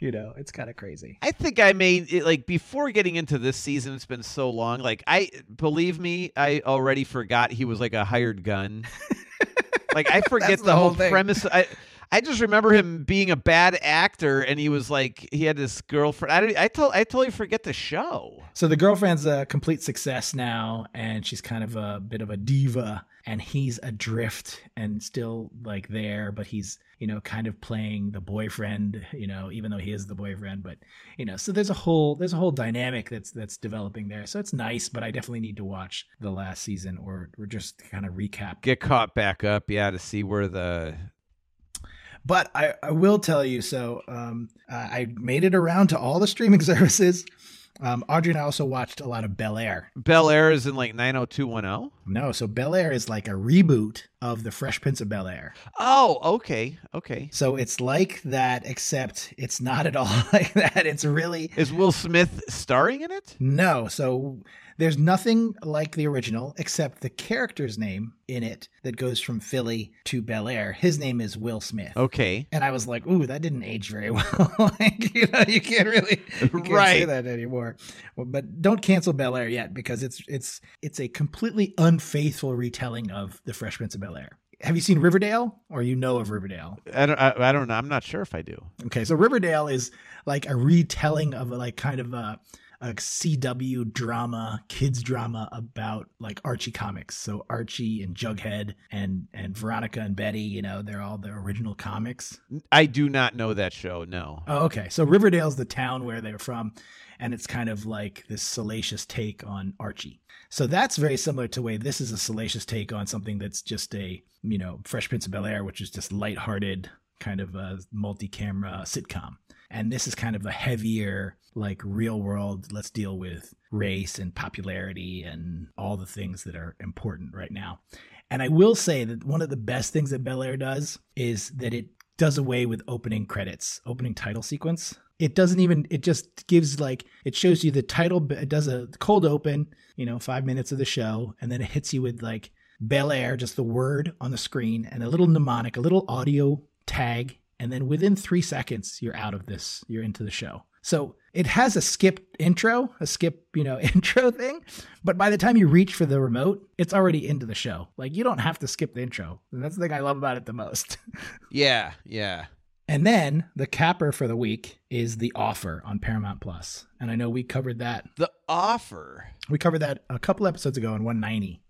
you know, it's kind of crazy. I think I made it like before getting into this season. It's been so long. Like I believe me, I already forgot he was like a hired gun. *laughs* like I forget the, the whole, whole premise. I I just remember him being a bad actor, and he was like he had this girlfriend. I I told I totally forget the show. So the girlfriend's a complete success now, and she's kind of a bit of a diva, and he's adrift and still like there, but he's you know kind of playing the boyfriend, you know, even though he is the boyfriend. But you know, so there's a whole there's a whole dynamic that's that's developing there. So it's nice, but I definitely need to watch the last season or or just kind of recap. Get caught back up, yeah, to see where the But I, I will tell you, so um, I made it around to all the streaming *laughs* services. Um, Audrey and I also watched a lot of Bel Air. Bel Air is in like nine hundred two one zero. No, so Bel Air is like a reboot of the Fresh Prince of Bel Air. Oh, okay, okay. So it's like that, except it's not at all *laughs* like that. It's really Is Will Smith starring in it? no. So there's nothing like the original except the character's name in it that goes from Philly to Bel Air. His name is Will Smith. Okay. And I was like, "Ooh, that didn't age very *laughs* well." *laughs* like, you know, you can't really you can't say that anymore. Well, but don't cancel Bel Air yet because it's it's it's a completely unfaithful retelling of the Fresh Prince of Bel Air. Have you seen Riverdale, or you know of Riverdale? I don't. I, I don't know. I'm not sure if I do. Okay, so Riverdale is like a retelling of a, like kind of a a CW drama, kids drama about like Archie comics. So Archie and Jughead and and Veronica and Betty, you know, they're all the original comics. I do not know that show. No. Oh, okay. So Riverdale's the town where they're from, and it's kind of like this salacious take on Archie. So that's very similar to the way this is a salacious take on something that's just a, you know, Fresh Prince of Bel Air, which is just lighthearted, kind of a multi camera sitcom. And this is kind of a heavier, like real world, let's deal with race and popularity and all the things that are important right now. And I will say that one of the best things that Bel Air does is that it does away with opening credits, opening title sequence. It doesn't even, it just gives like, it shows you the title, it does a cold open, you know, five minutes of the show, and then it hits you with like Bel Air, just the word on the screen, and a little mnemonic, a little audio tag. And then within three seconds, you're out of this, you're into the show. So it has a skip intro, a skip, you know, *laughs* intro thing. But by the time you reach for the remote, it's already into the show. Like you don't have to skip the intro. And that's the thing I love about it the most. *laughs* Yeah. Yeah. And then the capper for the week is The Offer on Paramount Plus. And I know we covered that. The offer. We covered that a couple episodes ago in 190.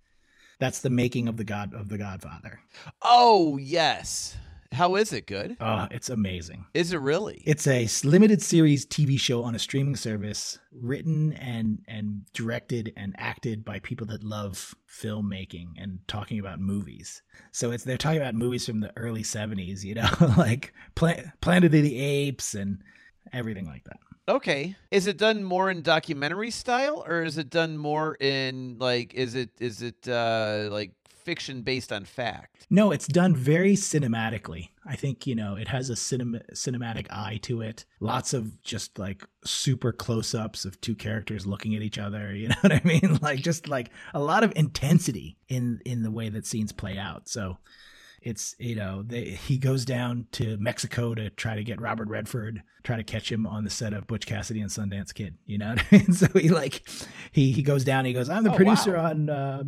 That's the making of the God of the Godfather. Oh yes. How is it? Good. Oh, it's amazing. Is it really? It's a limited series TV show on a streaming service, written and and directed and acted by people that love filmmaking and talking about movies. So it's they're talking about movies from the early '70s, you know, *laughs* like Pla- Planet of the Apes and everything like that. okay. Is it done more in documentary style, or is it done more in like? Is it is it uh like fiction based on fact. No, it's done very cinematically. I think, you know, it has a cinema, cinematic eye to it. Lots of just like super close ups of two characters looking at each other. You *laughs* know what I mean? Like just like a lot of intensity in, in the way that scenes play out. So it's, you know, they, he goes down to Mexico to try to get Robert Redford, try to catch him on the set of Butch Cassidy and Sundance Kid. You know what I mean? *laughs* So he like, he, he goes down, he goes, I'm the Oh, producer wow. on uh,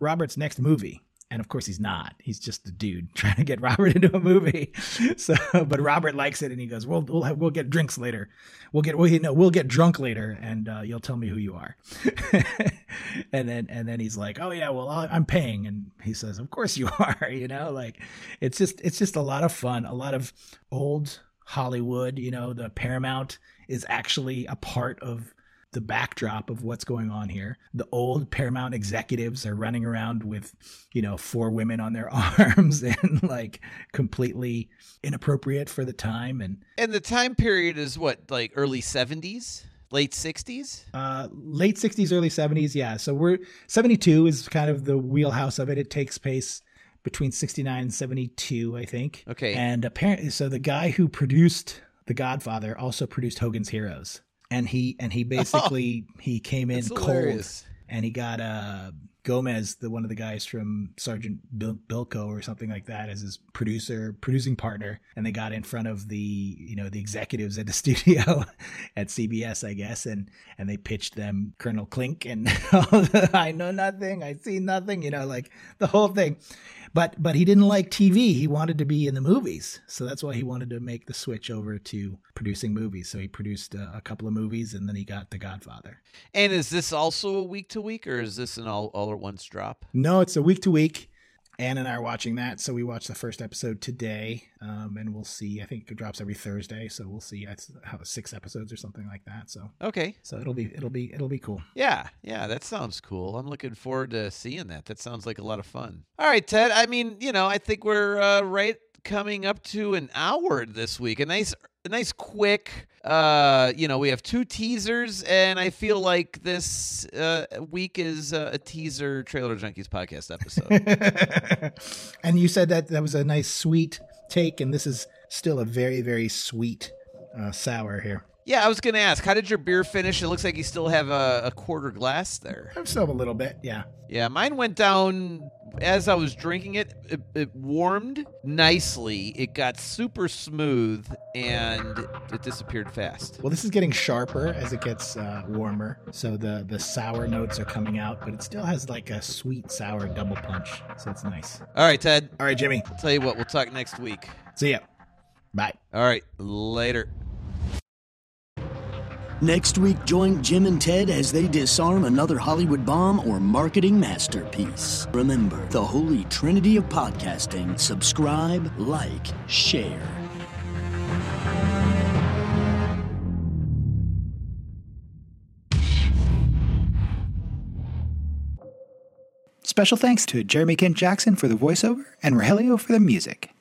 Robert's next movie. And of course, he's not. He's just a dude *laughs* trying to get Robert into a movie. *laughs* So, but Robert likes it, and he goes, "We'll we'll have, we'll get drinks later. We'll get well, you know, we'll get drunk later, and uh, you'll tell me who you are." *laughs* and then and then he's like, "Oh yeah, well I'm paying," and he says, "Of course you are." You know, like it's just it's just a lot of fun, a lot of old Hollywood. You know, the Paramount is actually a part of the backdrop of what's going on here. The old Paramount executives are running around with, you know, four women on their *laughs* arms and like completely inappropriate for the time. And And the time period is what, like early 70s, late 60s? uh, late 60s, early 70s. Yeah. So we're 72 is kind of the wheelhouse of it. It takes place between 69 and 72, I think. Okay. And apparently, so the guy who produced The Godfather also produced Hogan's Heroes. And he and he *laughs* basically he came in cold hilarious. and he got uh Gomez, the one of the guys from Sergeant Bil- Bilko or something like that, as his producer, producing partner, and they got in front of the you know the executives at the *laughs* studio at CBS, I guess, and and they pitched them Colonel Klink and *laughs* the, I know nothing, I see nothing, you know, like the whole thing. But but he didn't like TV. He wanted to be in the movies, so that's why he wanted to make the switch over to producing movies. So he produced uh, a couple of movies, and then he got The Godfather. And is this also a week to week, or is this an all, all at once drop? No, it's a week to week. Ann and I are watching that, so we watched the first episode today, um, and we'll see. I think it drops every Thursday, so we'll see. It's how six episodes or something like that. So, Okay. so it'll be it'll be it'll be cool. Yeah, yeah, that sounds cool. I'm looking forward to seeing that. That sounds like a lot of fun. All right, Ted. I mean, you know, I think we're uh, right coming up to an hour this week. A nice, a nice quick. Uh, you know, we have two teasers, and I feel like this uh, week is uh, a teaser Trailer Junkies podcast episode. *laughs* and you said that that was a nice sweet take, and this is still a very very sweet uh, sour here. Yeah, I was gonna ask, how did your beer finish? It looks like you still have a, a quarter glass there. I'm still a little bit, yeah. Yeah, mine went down as I was drinking it, it. It warmed nicely. It got super smooth and it disappeared fast. Well, this is getting sharper as it gets uh, warmer, so the the sour notes are coming out, but it still has like a sweet sour double punch, so it's nice. All right, Ted. All right, Jimmy. I'll Tell you what, we'll talk next week. See ya. Bye. All right, later. Next week, join Jim and Ted as they disarm another Hollywood bomb or marketing masterpiece. Remember, the holy trinity of podcasting subscribe, like, share. Special thanks to Jeremy Kent Jackson for the voiceover and Rogelio for the music.